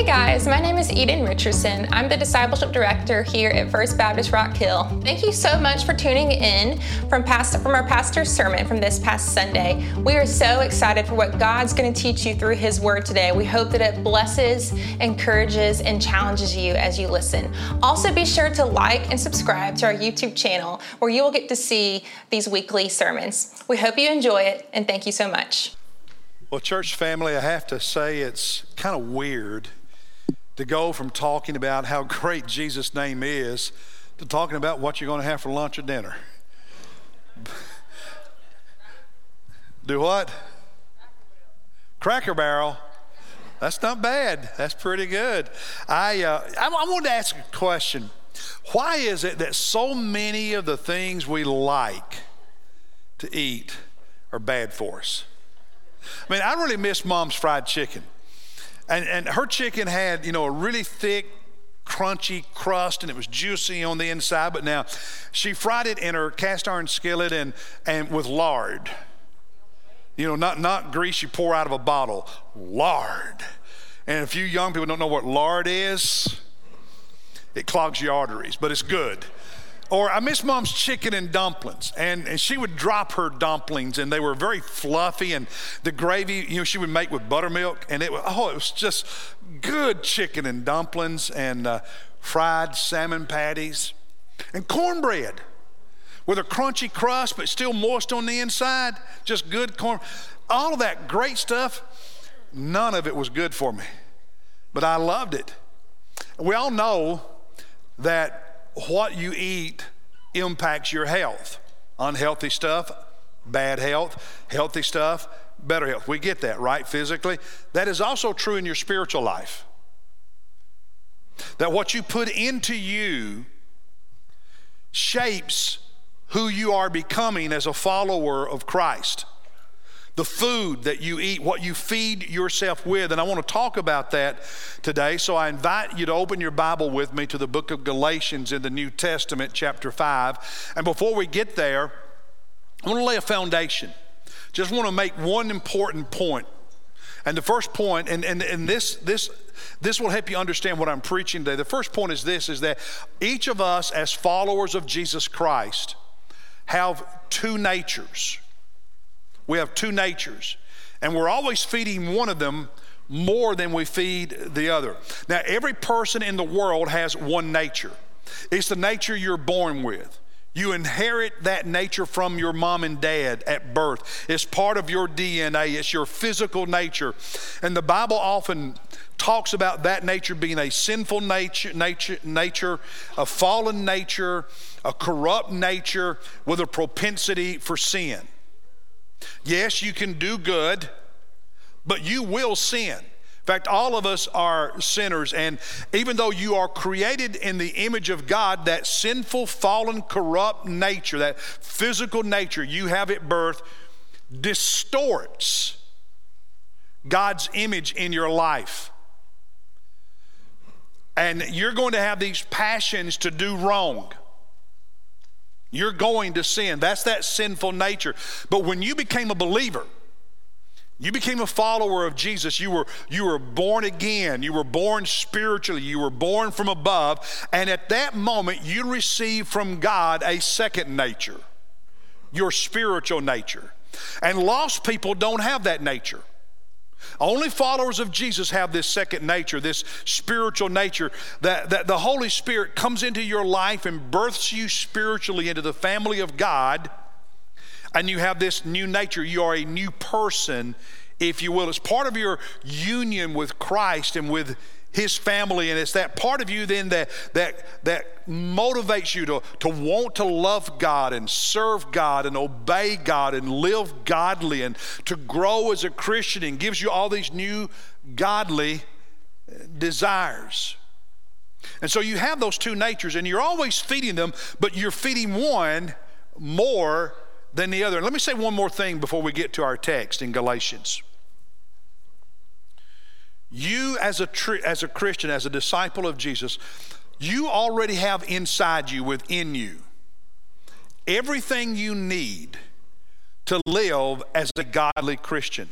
Hey guys, my name is Eden Richardson. I'm the Discipleship Director here at First Baptist Rock Hill. Thank you so much for tuning in from, past, from our pastor's sermon from this past Sunday. We are so excited for what God's going to teach you through His Word today. We hope that it blesses, encourages, and challenges you as you listen. Also, be sure to like and subscribe to our YouTube channel where you will get to see these weekly sermons. We hope you enjoy it, and thank you so much. Well, church family, I have to say it's kind of weird to go from talking about how great Jesus' name is to talking about what you're going to have for lunch or dinner. Do what? Cracker Barrel. That's not bad. That's pretty good. I, uh, I, I wanted to ask a question. Why is it that so many of the things we like to eat are bad for us? I mean, I really miss mom's fried chicken. And, and her chicken had, you know, a really thick, crunchy crust and it was juicy on the inside. But now she fried it in her cast iron skillet and, and with lard. You know, not, not grease you pour out of a bottle, lard. And if you young people don't know what lard is, it clogs your arteries, but it's good. Or I miss mom's chicken and dumplings. And, and she would drop her dumplings, and they were very fluffy. And the gravy, you know, she would make with buttermilk. And it was, oh, it was just good chicken and dumplings and uh, fried salmon patties and cornbread with a crunchy crust, but still moist on the inside. Just good corn. All of that great stuff, none of it was good for me. But I loved it. We all know that what you eat impacts your health. Unhealthy stuff, bad health, healthy stuff, better health. We get that, right? Physically. That is also true in your spiritual life. That what you put into you shapes who you are becoming as a follower of Christ the food that you eat, what you feed yourself with. And I want to talk about that today. So I invite you to open your Bible with me to the book of Galatians in the New Testament, chapter 5. And before we get there, I want to lay a foundation. Just want to make one important point. And the first point, and, and, and this, this, this will help you understand what I'm preaching today. The first point is this is that each of us, as followers of Jesus Christ, have two natures. We have two natures, and we're always feeding one of them more than we feed the other. Now, every person in the world has one nature, it's the nature you're born with. You inherit that nature from your mom and dad at birth. It's part of your DNA, it's your physical nature. And the Bible often talks about that nature being a sinful nature, nature, nature a fallen nature, a corrupt nature with a propensity for sin. Yes, you can do good, but you will sin. In fact, all of us are sinners, and even though you are created in the image of God, that sinful, fallen, corrupt nature, that physical nature you have at birth, distorts God's image in your life. And you're going to have these passions to do wrong. You're going to sin. That's that sinful nature. But when you became a believer, you became a follower of Jesus. You were, you were born again. You were born spiritually. You were born from above. And at that moment, you received from God a second nature, your spiritual nature. And lost people don't have that nature. Only followers of Jesus have this second nature, this spiritual nature, that, that the Holy Spirit comes into your life and births you spiritually into the family of God, and you have this new nature. You are a new person, if you will. It's part of your union with Christ and with his family and it's that part of you then that that that motivates you to, to want to love god and serve god and obey god and live godly and to grow as a christian and gives you all these new godly desires. And so you have those two natures and you're always feeding them but you're feeding one more than the other. And let me say one more thing before we get to our text in galatians you, as a, as a Christian, as a disciple of Jesus, you already have inside you, within you, everything you need to live as a godly Christian.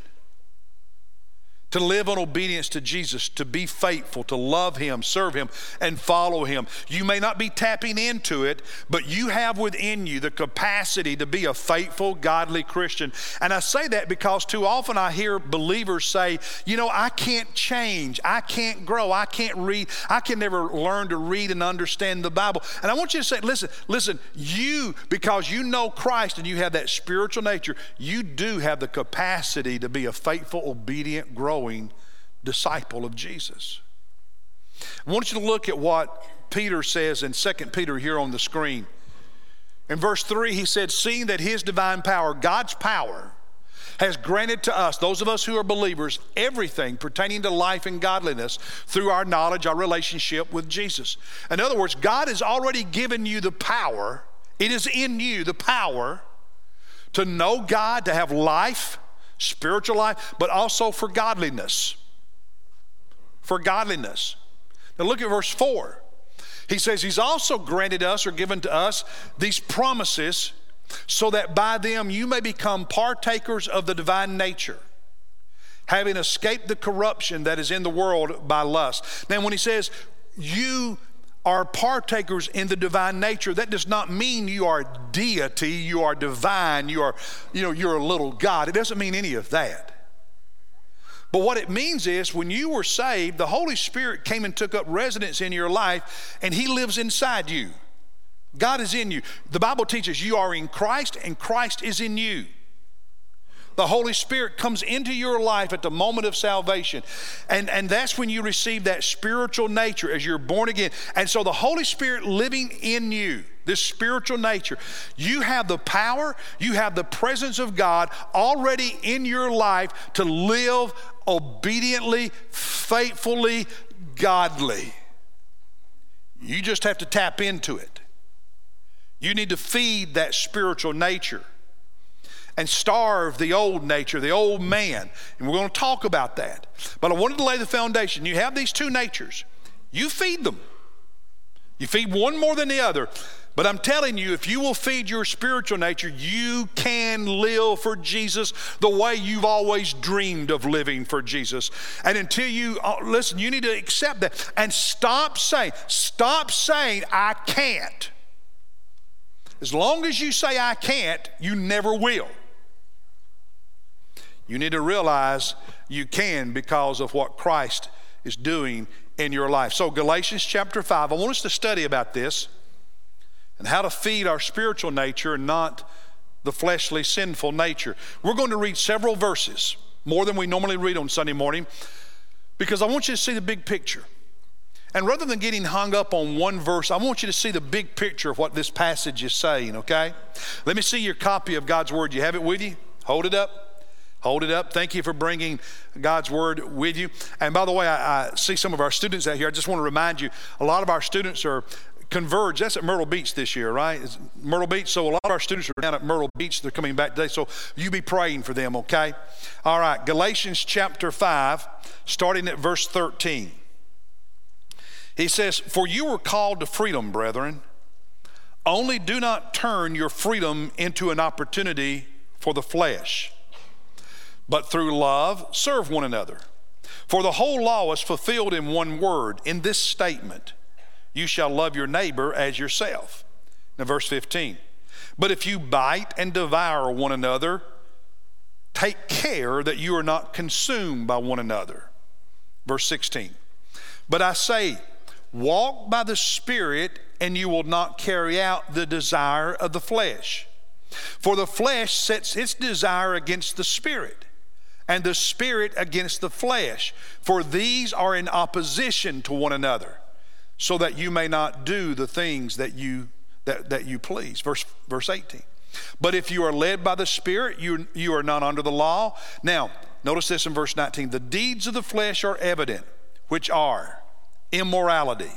To live in obedience to Jesus, to be faithful, to love Him, serve Him, and follow Him. You may not be tapping into it, but you have within you the capacity to be a faithful, godly Christian. And I say that because too often I hear believers say, you know, I can't change, I can't grow, I can't read, I can never learn to read and understand the Bible. And I want you to say, listen, listen, you, because you know Christ and you have that spiritual nature, you do have the capacity to be a faithful, obedient, growing growing disciple of Jesus. I want you to look at what Peter says in 2 Peter here on the screen. In verse 3, he said, Seeing that his divine power, God's power, has granted to us, those of us who are believers, everything pertaining to life and godliness through our knowledge, our relationship with Jesus. In other words, God has already given you the power, it is in you the power to know God, to have life, spiritual life, but also for godliness. For godliness. Now look at verse 4. He says, He's also granted us or given to us these promises so that by them you may become partakers of the divine nature, having escaped the corruption that is in the world by lust. Now, when he says, You are partakers in the divine nature. That does not mean you are deity, you are divine, you are, you know, you're a little God. It doesn't mean any of that. But what it means is when you were saved, the Holy Spirit came and took up residence in your life, and He lives inside you. God is in you. The Bible teaches you are in Christ, and Christ is in you the Holy Spirit comes into your life at the moment of salvation. And, and that's when you receive that spiritual nature as you're born again. And so the Holy Spirit living in you, this spiritual nature, you have the power, you have the presence of God already in your life to live obediently, faithfully, godly. You just have to tap into it. You need to feed that spiritual nature and starve the old nature, the old man. And we're going to talk about that. But I wanted to lay the foundation. You have these two natures, you feed them. You feed one more than the other. But I'm telling you, if you will feed your spiritual nature, you can live for Jesus the way you've always dreamed of living for Jesus. And until you uh, listen, you need to accept that and stop saying, stop saying, I can't. As long as you say, I can't, you never will. You need to realize you can because of what Christ is doing in your life. So, Galatians chapter 5, I want us to study about this and how to feed our spiritual nature and not the fleshly, sinful nature. We're going to read several verses, more than we normally read on Sunday morning, because I want you to see the big picture. And rather than getting hung up on one verse, I want you to see the big picture of what this passage is saying, okay? Let me see your copy of God's Word. You have it with you? Hold it up. Hold it up. Thank you for bringing God's word with you. And by the way, I, I, see some of our students out here. I just want to remind you a lot of our students are converged. That's at Myrtle Beach this year, right? It's Myrtle Beach. So a lot of our students are down at Myrtle Beach. They're coming back today. So you be praying for them, okay? All right. Galatians chapter 5, starting at verse 13. He says, For you were called to freedom, brethren. Only do not turn your freedom into an opportunity for the flesh but through love serve one another. For the whole law is fulfilled in one word, in this statement You shall love your neighbor as yourself. Now, verse 15. But if you bite and devour one another, take care that you are not consumed by one another. Verse 16. But I say, walk by the Spirit, and you will not carry out the desire of the flesh. For the flesh sets its desire against the Spirit and the spirit against the flesh, for these are in opposition to one another, so that you may not do the things that you that, that you please. Verse verse 18. But if you are led by the Spirit, you, you are not under the law. Now, notice this in verse 19. The deeds of the flesh are evident, which are immorality,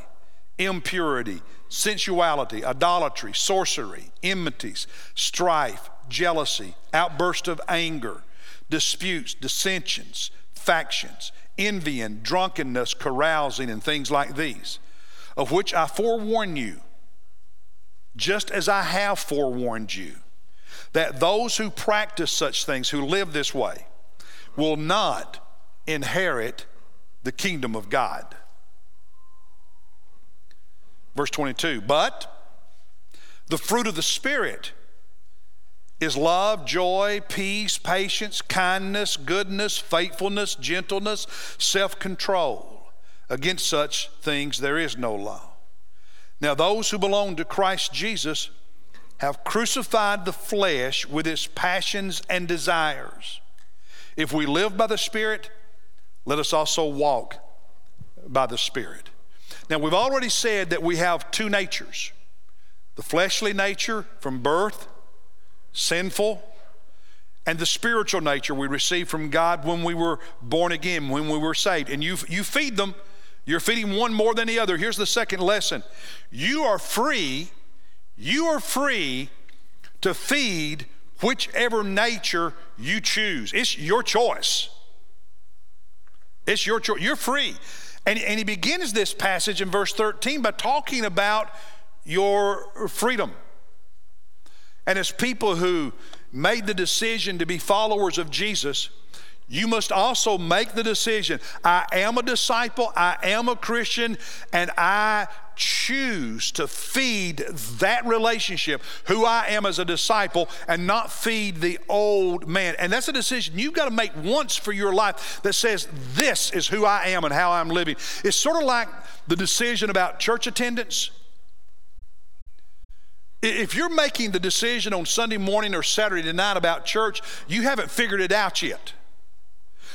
impurity, sensuality, idolatry, sorcery, enmities, strife, jealousy, outburst of anger disputes, dissensions, factions, envy and drunkenness, carousing, and things like these, of which I forewarn you, just as I have forewarned you, that those who practice such things, who live this way, will not inherit the kingdom of God. Verse 22 But the fruit of the Spirit is love, joy, peace, patience, kindness, goodness, faithfulness, gentleness, self control. Against such things there is no law. Now, those who belong to Christ Jesus have crucified the flesh with its passions and desires. If we live by the Spirit, let us also walk by the Spirit. Now, we've already said that we have two natures the fleshly nature from birth, sinful, and the spiritual nature we received from God when we were born again, when we were saved. And you, you feed them, you're feeding one more than the other. Here's the second lesson you are free, you are free to feed whichever nature you choose. It's your choice. It's your choice. You're free. And, and he begins this passage in verse 13 by talking about your freedom. And as people who made the decision to be followers of Jesus, you must also make the decision I am a disciple, I am a Christian, and I choose to feed that relationship, who I am as a disciple, and not feed the old man. And that's a decision you've got to make once for your life that says, This is who I am and how I'm living. It's sort of like the decision about church attendance. If you're making the decision on Sunday morning or Saturday night about church, you haven't figured it out yet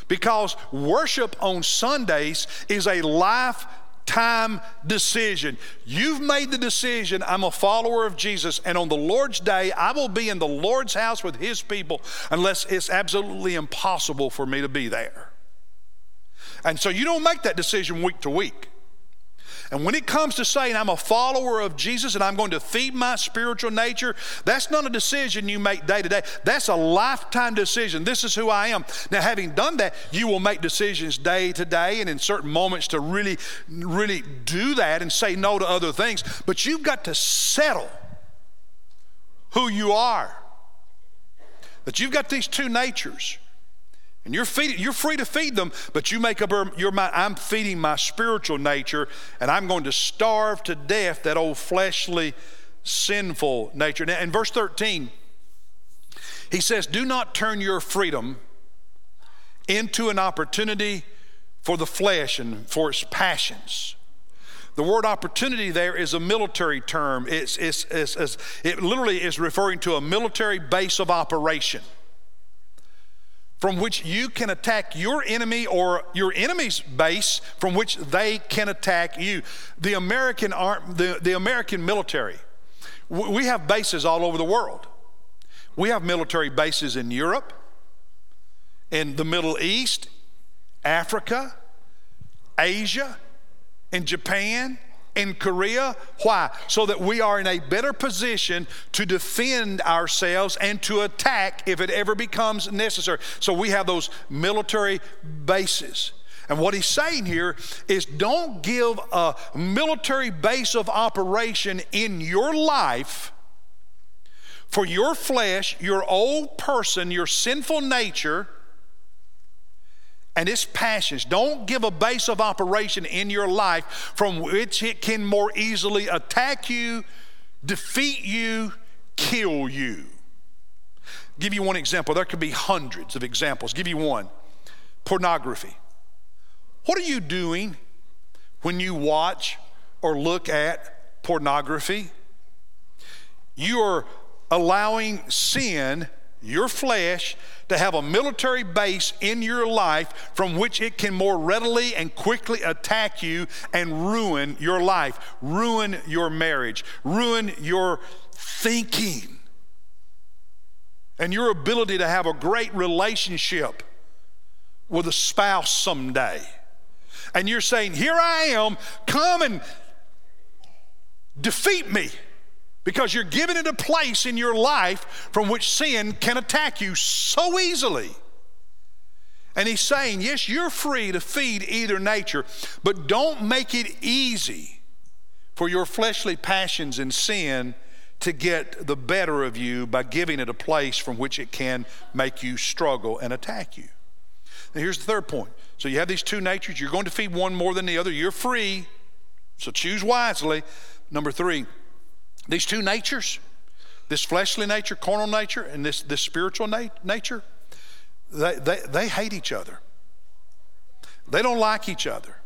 because worship on Sundays is a lifetime decision. You've made the decision, I'm a follower of Jesus, and on the Lord's day, I will be in the Lord's house with His people unless it's absolutely impossible for me to be there. And so you don't make that decision week to week. And when it comes to saying, I'm a follower of Jesus and I'm going to feed my spiritual nature, that's not a decision you make day to day. That's a lifetime decision. This is who I am. Now, having done that, you will make decisions day to day and in certain moments to really, really do that and say no to other things. But you've got to settle who you are. That you've got these two natures. And you're, feeding, you're free to feed them, but you make up your mind I'm feeding my spiritual nature, and I'm going to starve to death that old fleshly, sinful nature. Now, in verse 13, he says, Do not turn your freedom into an opportunity for the flesh and for its passions. The word opportunity there is a military term. It's, it's, it's, it literally is referring to a military base of operation from which you can attack your enemy or your enemy's base from which they can attack you. The American, the, the American military, we have bases all over the world. We have military bases in Europe, in the Middle East, Africa, Asia, in Japan, in Korea. Why? So that we are in a better position to defend ourselves and to attack if it ever becomes necessary. So we have those military bases. And what he's saying here is don't give a military base of operation in your life for your flesh, your old person, your sinful nature and its passions. Don't give a base of operation in your life from which it can more easily attack you, defeat you, kill you. Give you one example. There could be hundreds of examples. Give you one pornography. What are you doing when you watch or look at pornography? You are allowing sin, your flesh, to have a military base in your life from which it can more readily and quickly attack you and ruin your life, ruin your marriage, ruin your thinking, and your ability to have a great relationship with a spouse someday. And you're saying, Here I am, come and defeat me because you're giving it a place in your life from which sin can attack you so easily. And he's saying, yes, you're free to feed either nature, but don't make it easy for your fleshly passions and sin to get the better of you by giving it a place from which it can make you struggle and attack you. Now here's the third point. So you have these two natures. You're going to feed one more than the other. You're free. So choose wisely. Number three, these two natures, this fleshly nature, carnal nature, and this, this spiritual na- nature, they, they, they hate each other. They don't like each other.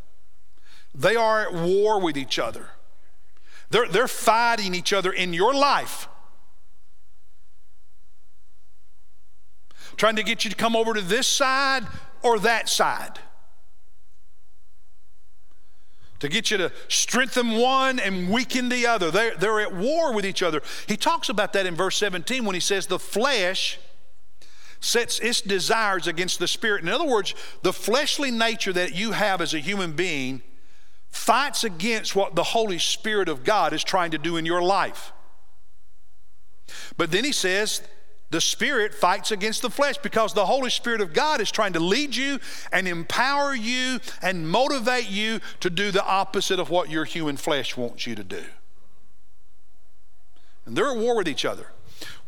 They are at war with each other. They're, they're fighting each other in your life. Trying to get you to come over to this side or that side. To get you to strengthen one and weaken the other. They're, they're at war with each other. He talks about that in verse 17 when he says, The flesh sets its desires against the spirit. In other words, the fleshly nature that you have as a human being fights against what the Holy Spirit of God is trying to do in your life. But then he says, the Spirit fights against the flesh because the Holy Spirit of God is trying to lead you and empower you and motivate you to do the opposite of what your human flesh wants you to do. And they're at war with each other.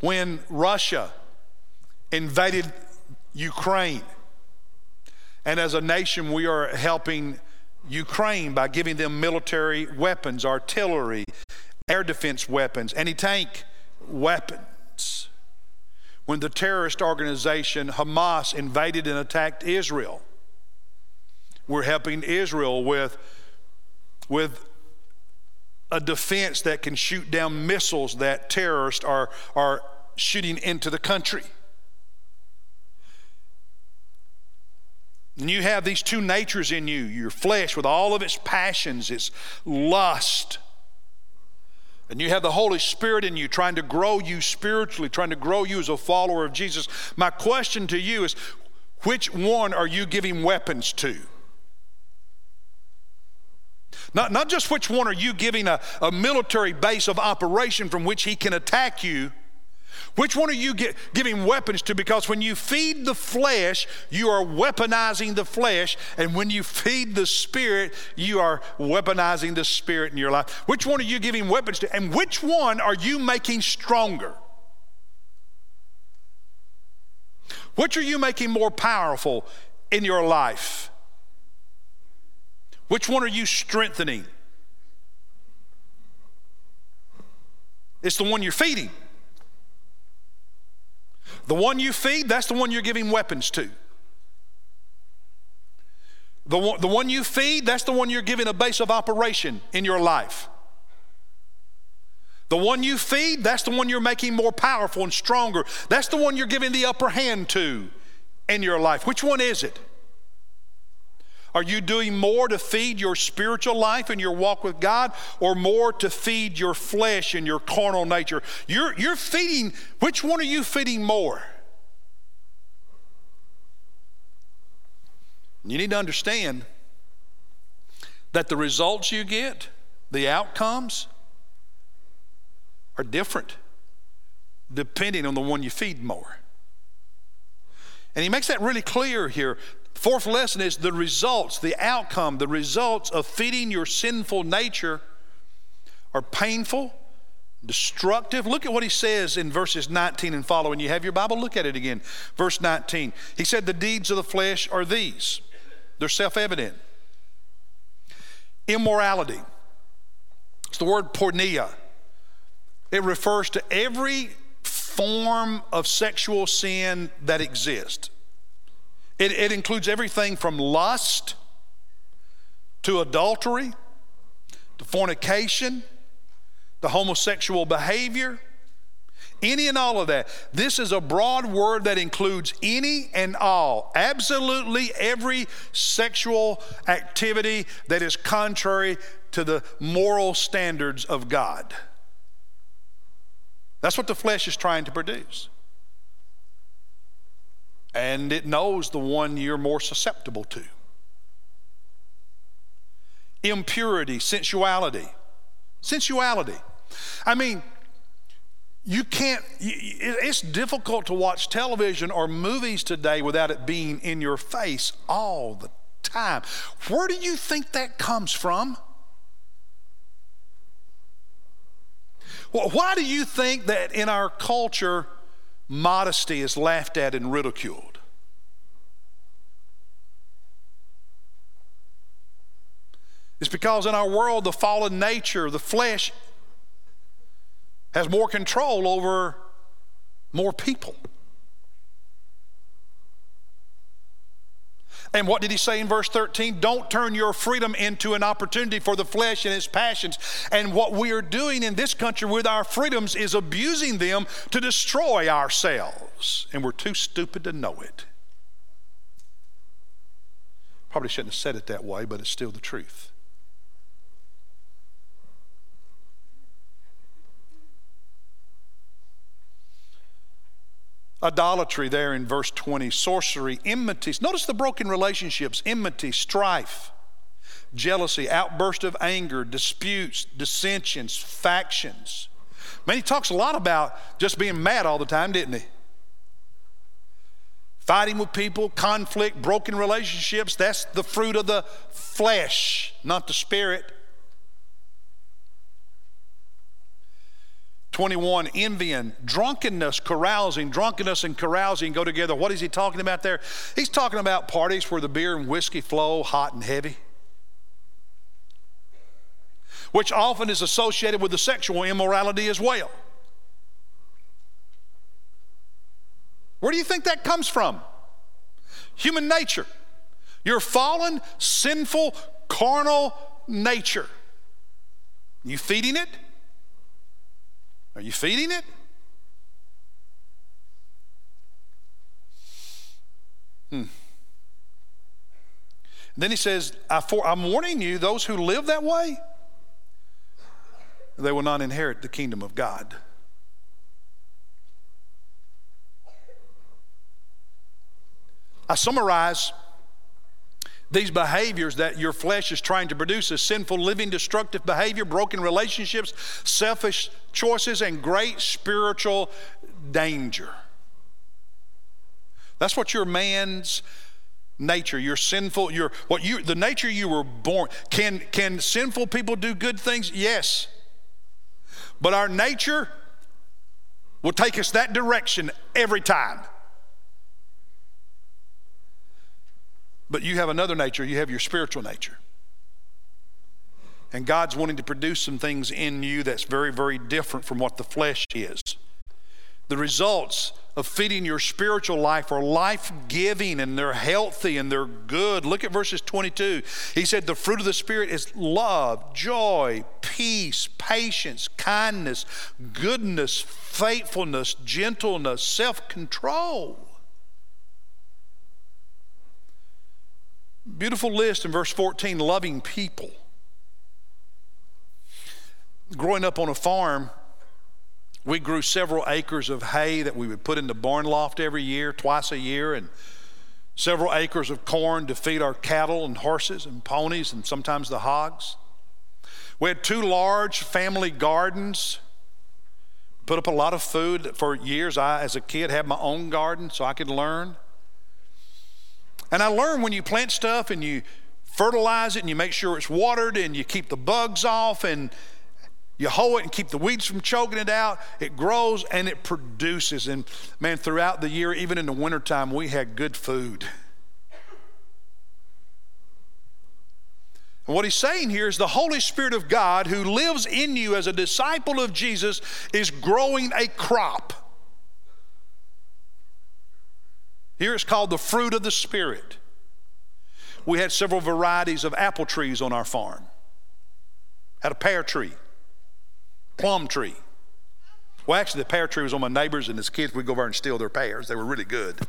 When Russia invaded Ukraine, and as a nation, we are helping Ukraine by giving them military weapons, artillery, air defense weapons, anti tank weapons. When the terrorist organization Hamas invaded and attacked Israel, we're helping Israel with, with a defense that can shoot down missiles that terrorists are, are shooting into the country. And you have these two natures in you your flesh with all of its passions, its lust. And you have the Holy Spirit in you trying to grow you spiritually, trying to grow you as a follower of Jesus. My question to you is which one are you giving weapons to? Not, not just which one are you giving a, a military base of operation from which he can attack you, which one are you get, giving weapons to? Because when you feed the flesh, you are weaponizing the flesh. And when you feed the spirit, you are weaponizing the spirit in your life. Which one are you giving weapons to? And which one are you making stronger? Which are you making more powerful in your life? Which one are you strengthening? It's the one you're feeding. The one you feed, that's the one you're giving weapons to. The one, the one you feed, that's the one you're giving a base of operation in your life. The one you feed, that's the one you're making more powerful and stronger. That's the one you're giving the upper hand to in your life. Which one is it? Are you doing more to feed your spiritual life and your walk with God or more to feed your flesh and your carnal nature? You're, you're feeding, which one are you feeding more? You need to understand that the results you get, the outcomes, are different depending on the one you feed more. And he makes that really clear here. Fourth lesson is the results, the outcome, the results of feeding your sinful nature are painful, destructive. Look at what he says in verses 19 and following. You have your Bible, look at it again. Verse 19. He said, The deeds of the flesh are these, they're self evident. Immorality. It's the word porneia. It refers to every form of sexual sin that exists. It, it includes everything from lust to adultery to fornication to homosexual behavior, any and all of that. This is a broad word that includes any and all, absolutely every sexual activity that is contrary to the moral standards of God. That's what the flesh is trying to produce and it knows the one you're more susceptible to. Impurity, sensuality. Sensuality. I mean, you can't, it's difficult to watch television or movies today without it being in your face all the time. Where do you think that comes from? Well, why do you think that in our culture, modesty is laughed at and ridiculed. It's because in our world, the fallen nature, the flesh, has more control over more people. And what did he say in verse 13? Don't turn your freedom into an opportunity for the flesh and its passions. And what we are doing in this country with our freedoms is abusing them to destroy ourselves. And we're too stupid to know it. Probably shouldn't have said it that way, but it's still the truth. Idolatry, there in verse 20, sorcery, enmities. Notice the broken relationships enmity, strife, jealousy, outburst of anger, disputes, dissensions, factions. Man, he talks a lot about just being mad all the time, didn't he? Fighting with people, conflict, broken relationships, that's the fruit of the flesh, not the spirit. 21, envying, drunkenness, carousing. Drunkenness and carousing go together. What is he talking about there? He's talking about parties where the beer and whiskey flow hot and heavy, which often is associated with the sexual immorality as well. Where do you think that comes from? Human nature. Your fallen, sinful, carnal nature. You feeding it? Are you feeding it? Hmm. Then he says, I for, I'm warning you, those who live that way, they will not inherit the kingdom of God. I summarize these behaviors that your flesh is trying to produce is sinful living, destructive behavior, broken relationships, selfish choices, and great spiritual danger. That's what your man's nature, your sinful, your what you the nature you were born. Can can sinful people do good things? Yes. But our nature will take us that direction every time. But you have another nature, you have your spiritual nature. And God's wanting to produce some things in you that's very, very different from what the flesh is. The results of feeding your spiritual life are life giving and they're healthy and they're good. Look at verses 22. He said, The fruit of the Spirit is love, joy, peace, patience, kindness, goodness, faithfulness, gentleness, self control. Beautiful list in verse 14 loving people. Growing up on a farm, we grew several acres of hay that we would put in the barn loft every year, twice a year, and several acres of corn to feed our cattle and horses and ponies and sometimes the hogs. We had two large family gardens. Put up a lot of food for years. I, as a kid, had my own garden so I could learn. And I learned when you plant stuff and you fertilize it and you make sure it's watered and you keep the bugs off and you hoe it and keep the weeds from choking it out, it grows and it produces. And man, throughout the year, even in the wintertime, we had good food. And what he's saying here is the Holy Spirit of God, who lives in you as a disciple of Jesus, is growing a crop. Here it's called the fruit of the Spirit. We had several varieties of apple trees on our farm. Had a pear tree, plum tree. Well, actually, the pear tree was on my neighbors, and as kids, we'd go over and steal their pears. They were really good.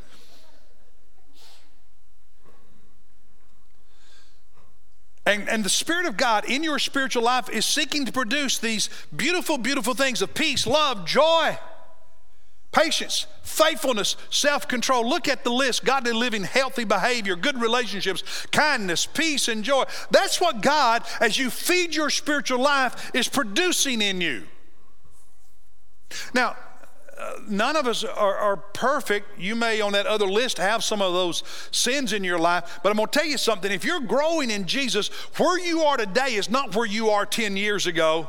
And, and the Spirit of God in your spiritual life is seeking to produce these beautiful, beautiful things of peace, love, joy patience, faithfulness, self control. Look at the list godly living, healthy behavior, good relationships, kindness, peace, and joy. That's what God, as you feed your spiritual life, is producing in you. Now, uh, none of us are, are, perfect. You may, on that other list, have some of those sins in your life. But I'm going to tell you something. If you're growing in Jesus, where you are today is not where you are 10 years ago.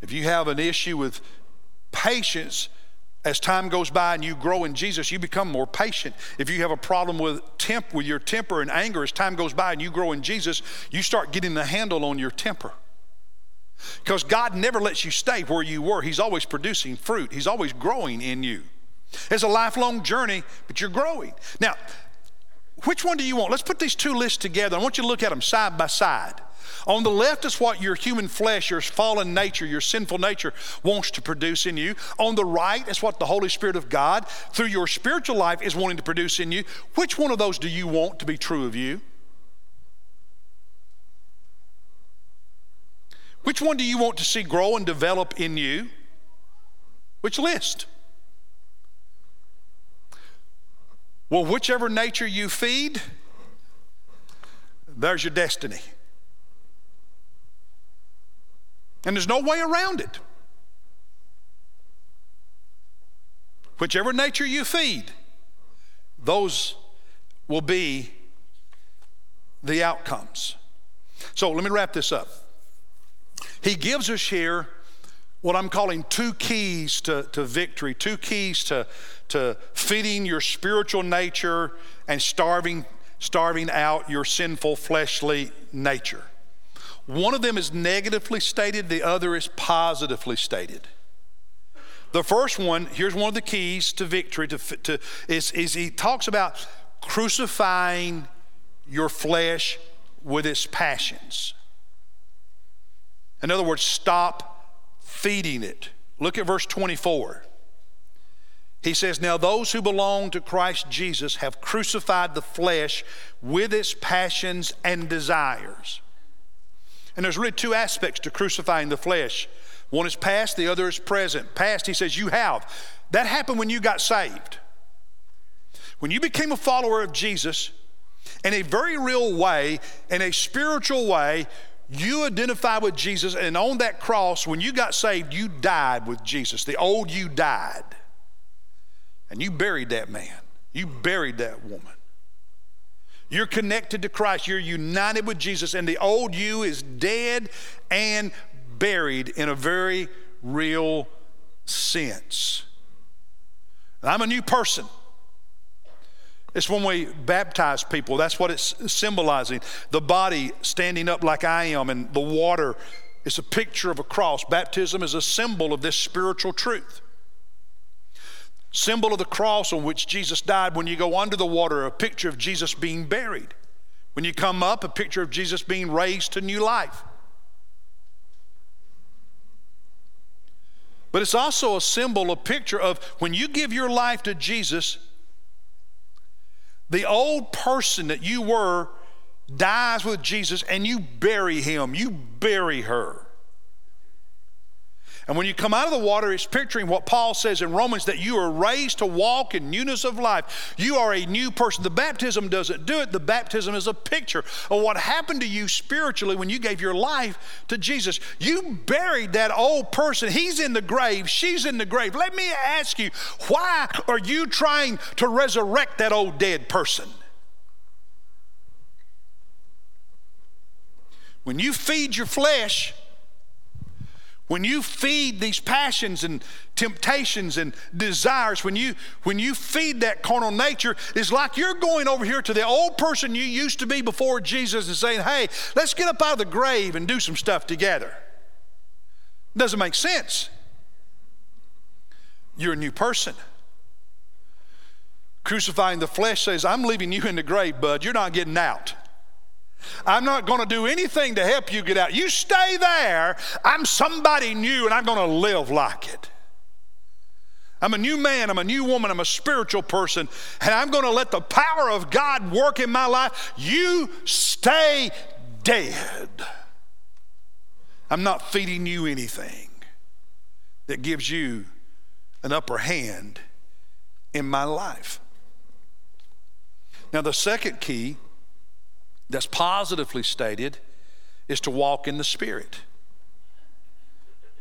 If you have an issue with patience, as time goes by and you grow in Jesus, you become more patient. If you have a problem with temp with your temper and anger as time goes by and you grow in Jesus, you start getting the handle on your temper. Because God never lets you stay where you were. He's always producing fruit. He's always growing in you. It's a lifelong journey, but you're growing. Now, which one do you want? Let's put these two lists together. I want you to look at them side by side. On the left is what your human flesh, your fallen nature, your sinful nature wants to produce in you. On the right is what the Holy Spirit of God, through your spiritual life, is wanting to produce in you. Which one of those do you want to be true of you? Which one do you want to see grow and develop in you? Which list? Well, whichever nature you feed, there's your destiny. And there's no way around it. Whichever nature you feed, those will be the outcomes. So let me wrap this up. He gives us here what I'm calling two keys to, to victory, two keys to, to feeding your spiritual nature and starving, starving out your sinful fleshly nature. One of them is negatively stated, the other is positively stated. The first one, here's one of the keys to victory, to, to, is, is he talks about crucifying your flesh with its passions. In other words, stop feeding it. Look at verse 24. He says, Now those who belong to Christ Jesus have crucified the flesh with its passions and desires. And there's really two aspects to crucifying the flesh one is past, the other is present. Past, he says, You have. That happened when you got saved. When you became a follower of Jesus, in a very real way, in a spiritual way, you identify with Jesus, and on that cross, when you got saved, you died with Jesus. The old you died. And you buried that man, you buried that woman. You're connected to Christ. You're united with Jesus, and the old you is dead and buried in a very real sense. I'm a new person. It's when we baptize people, that's what it's symbolizing. The body standing up like I am, and the water is a picture of a cross. Baptism is a symbol of this spiritual truth symbol of the cross on which Jesus died. When you go under the water, a picture of Jesus being buried. When you come up, a picture of Jesus being raised to new life. But it's also a symbol, a picture of when you give your life to Jesus, the old person that you were dies with Jesus and you bury him, you bury her. And when you come out of the water, it's picturing what Paul says in Romans that you are raised to walk in newness of life. You are a new person. The baptism doesn't do it, the baptism is a picture of what happened to you spiritually when you gave your life to Jesus. You buried that old person. He's in the grave, she's in the grave. Let me ask you, why are you trying to resurrect that old dead person? When you feed your flesh, when you feed these passions and temptations and desires, when you when you feed that carnal nature, it's like you're going over here to the old person you used to be before Jesus and saying, "Hey, let's get up out of the grave and do some stuff together." Doesn't make sense. You're a new person. Crucifying the flesh says, I'm leaving you in the grave, bud. You're not getting out. I'm not going to do anything to help you get out. You stay there. I'm somebody new and I'm going to live like it. I'm a new man, I'm a new woman, I'm a spiritual person, and I'm going to let the power of God work in my life. You stay dead. I'm not feeding you anything that gives you an upper hand in my life. Now, the second key that's positively stated is to walk in the Spirit.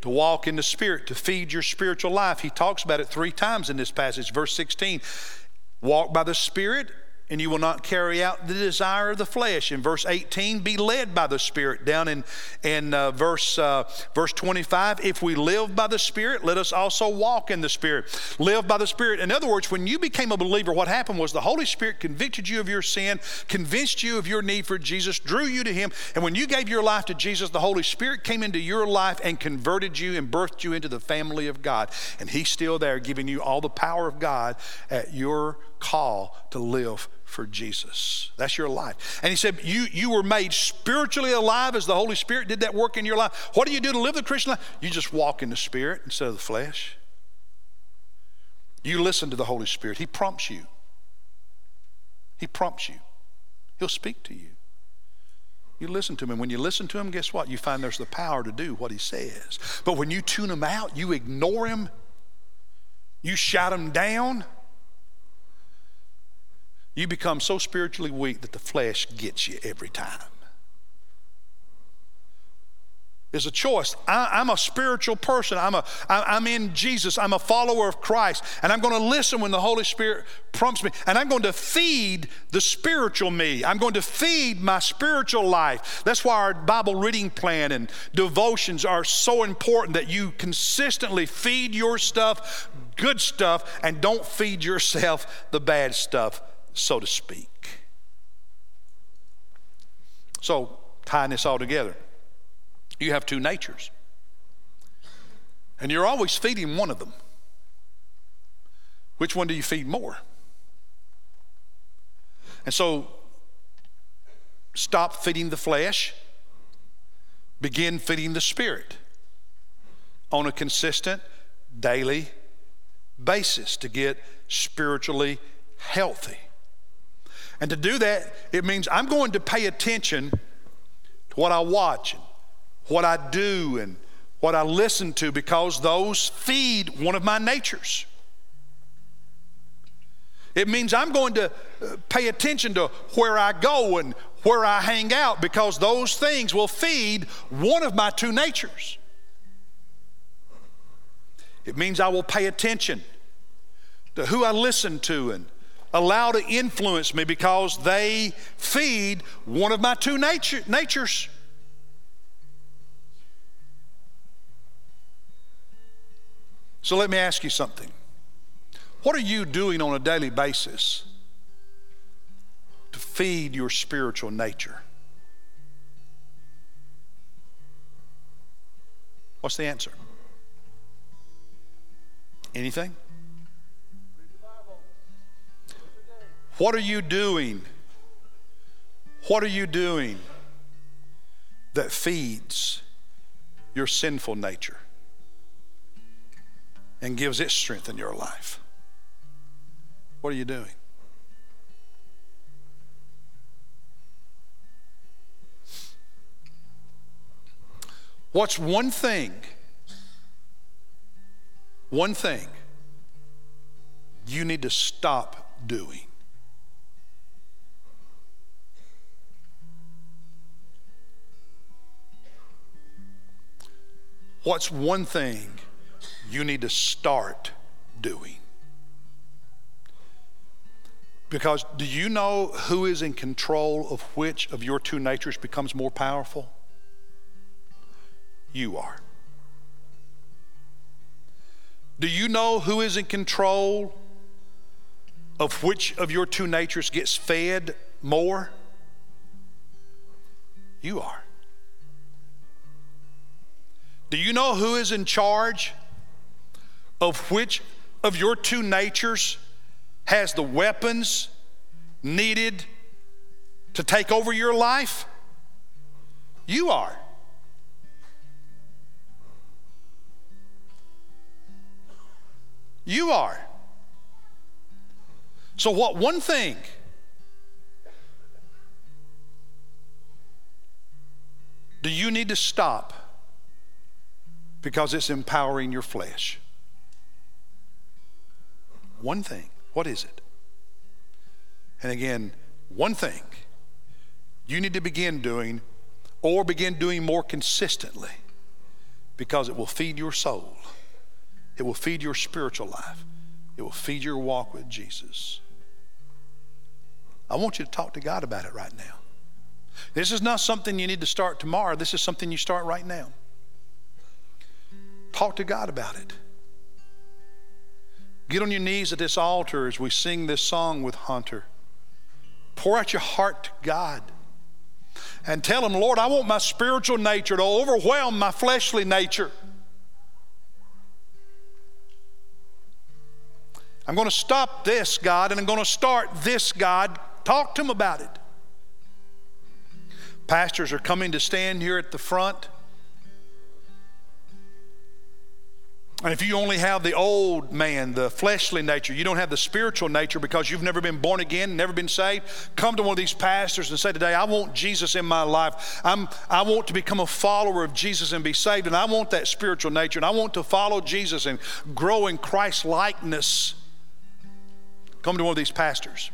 To walk in the Spirit, to feed your spiritual life. He talks about it three times in this passage. Verse 16 walk by the Spirit, and you will not carry out the desire of the flesh. In verse 18, be led by the Spirit. Down in, in uh, verse, uh, verse 25, if we live by the Spirit, let us also walk in the Spirit. Live by the Spirit. In other words, when you became a believer, what happened was the Holy Spirit convicted you of your sin, convinced you of your need for Jesus, drew you to Him, and when you gave your life to Jesus, the Holy Spirit came into your life and converted you and birthed you into the family of God. And He's still there giving you all the power of God at your call to live for Jesus. That's your life. And he said, you, you were made spiritually alive as the Holy Spirit did that work in your life. What do you do to live the Christian life? You just walk in the Spirit instead of the flesh. You listen to the Holy Spirit. He prompts you. He prompts you. He'll speak to you. You listen to him. And when you listen to him, guess what? You find there's the power to do what he says. But when you tune him out, you ignore him, you shout him down, you become so spiritually weak that the flesh gets you every time. It's a choice. I, am a spiritual person. I'm, a, I, I'm in Jesus. I'm a follower of Christ. And I'm going to listen when the Holy Spirit prompts me. And I'm going to feed the spiritual me. I'm going to feed my spiritual life. That's why our Bible reading plan and devotions are so important that you consistently feed your stuff good stuff and don't feed yourself the bad stuff so to speak. So, tying this all together, you have two natures. And you're always feeding one of them. Which one do you feed more? And so, stop feeding the flesh, begin feeding the spirit on a consistent, daily basis to get spiritually healthy. And to do that, it means I'm going to pay attention to what I watch and what I do and what I listen to because those feed one of my natures. It means I'm going to uh, pay attention to where I go and where I hang out because those things will feed one of my two natures. It means I will pay attention to who I listen to and allow to influence me because they feed one of my two nature, natures. So let me ask you something. What are you doing on a daily basis to feed your spiritual nature? What's the answer? Anything? What are you doing? What are you doing that feeds your sinful nature and gives it strength in your life? What are you doing? What's one thing, one thing you need to stop doing? What's one thing you need to start doing? Because do you know who is in control of which of your two natures becomes more powerful? You are. Do you know who is in control of which of your two natures gets fed more? You are. Do you know who is in charge of which of your two natures has the weapons needed to take over your life? You are. You are. So, what one thing do you need to stop because it's empowering your flesh. One thing. What is it? And again, one thing you need to begin doing or begin doing more consistently because it will feed your soul, it will feed your spiritual life, it will feed your walk with Jesus. I want you to talk to God about it right now. This is not something you need to start tomorrow. This is something you start right now. Talk to God about it. Get on your knees at this altar as we sing this song with Hunter. Pour out your heart to God and tell Him, Lord, I want my spiritual nature to overwhelm my fleshly nature. I'm going to stop this, God, and I'm going to start this, God. Talk to Him about it. Pastors are coming to stand here at the front. And if you only have the old man, the fleshly nature, you don't have the spiritual nature because you've never been born again, never been saved, come to one of these pastors and say, Today, I want Jesus in my life. I'm, I want to become a follower of Jesus and be saved. And I want that spiritual nature. And I want to follow Jesus and grow in Christ likeness. Come to one of these pastors.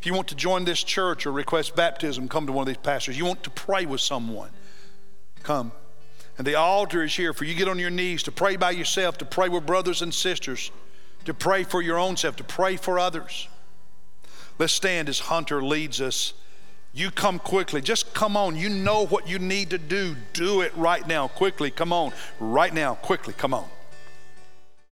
If you want to join this church or request baptism, come to one of these pastors. You want to pray with someone, come. And the altar is here for you get on your knees to pray by yourself, to pray with brothers and sisters, to pray for your own self, to pray for others. Let's stand as Hunter leads us. You come quickly. Just come on. You know what you need to do. Do it right now. Quickly. Come on. Right now. Quickly. Come on.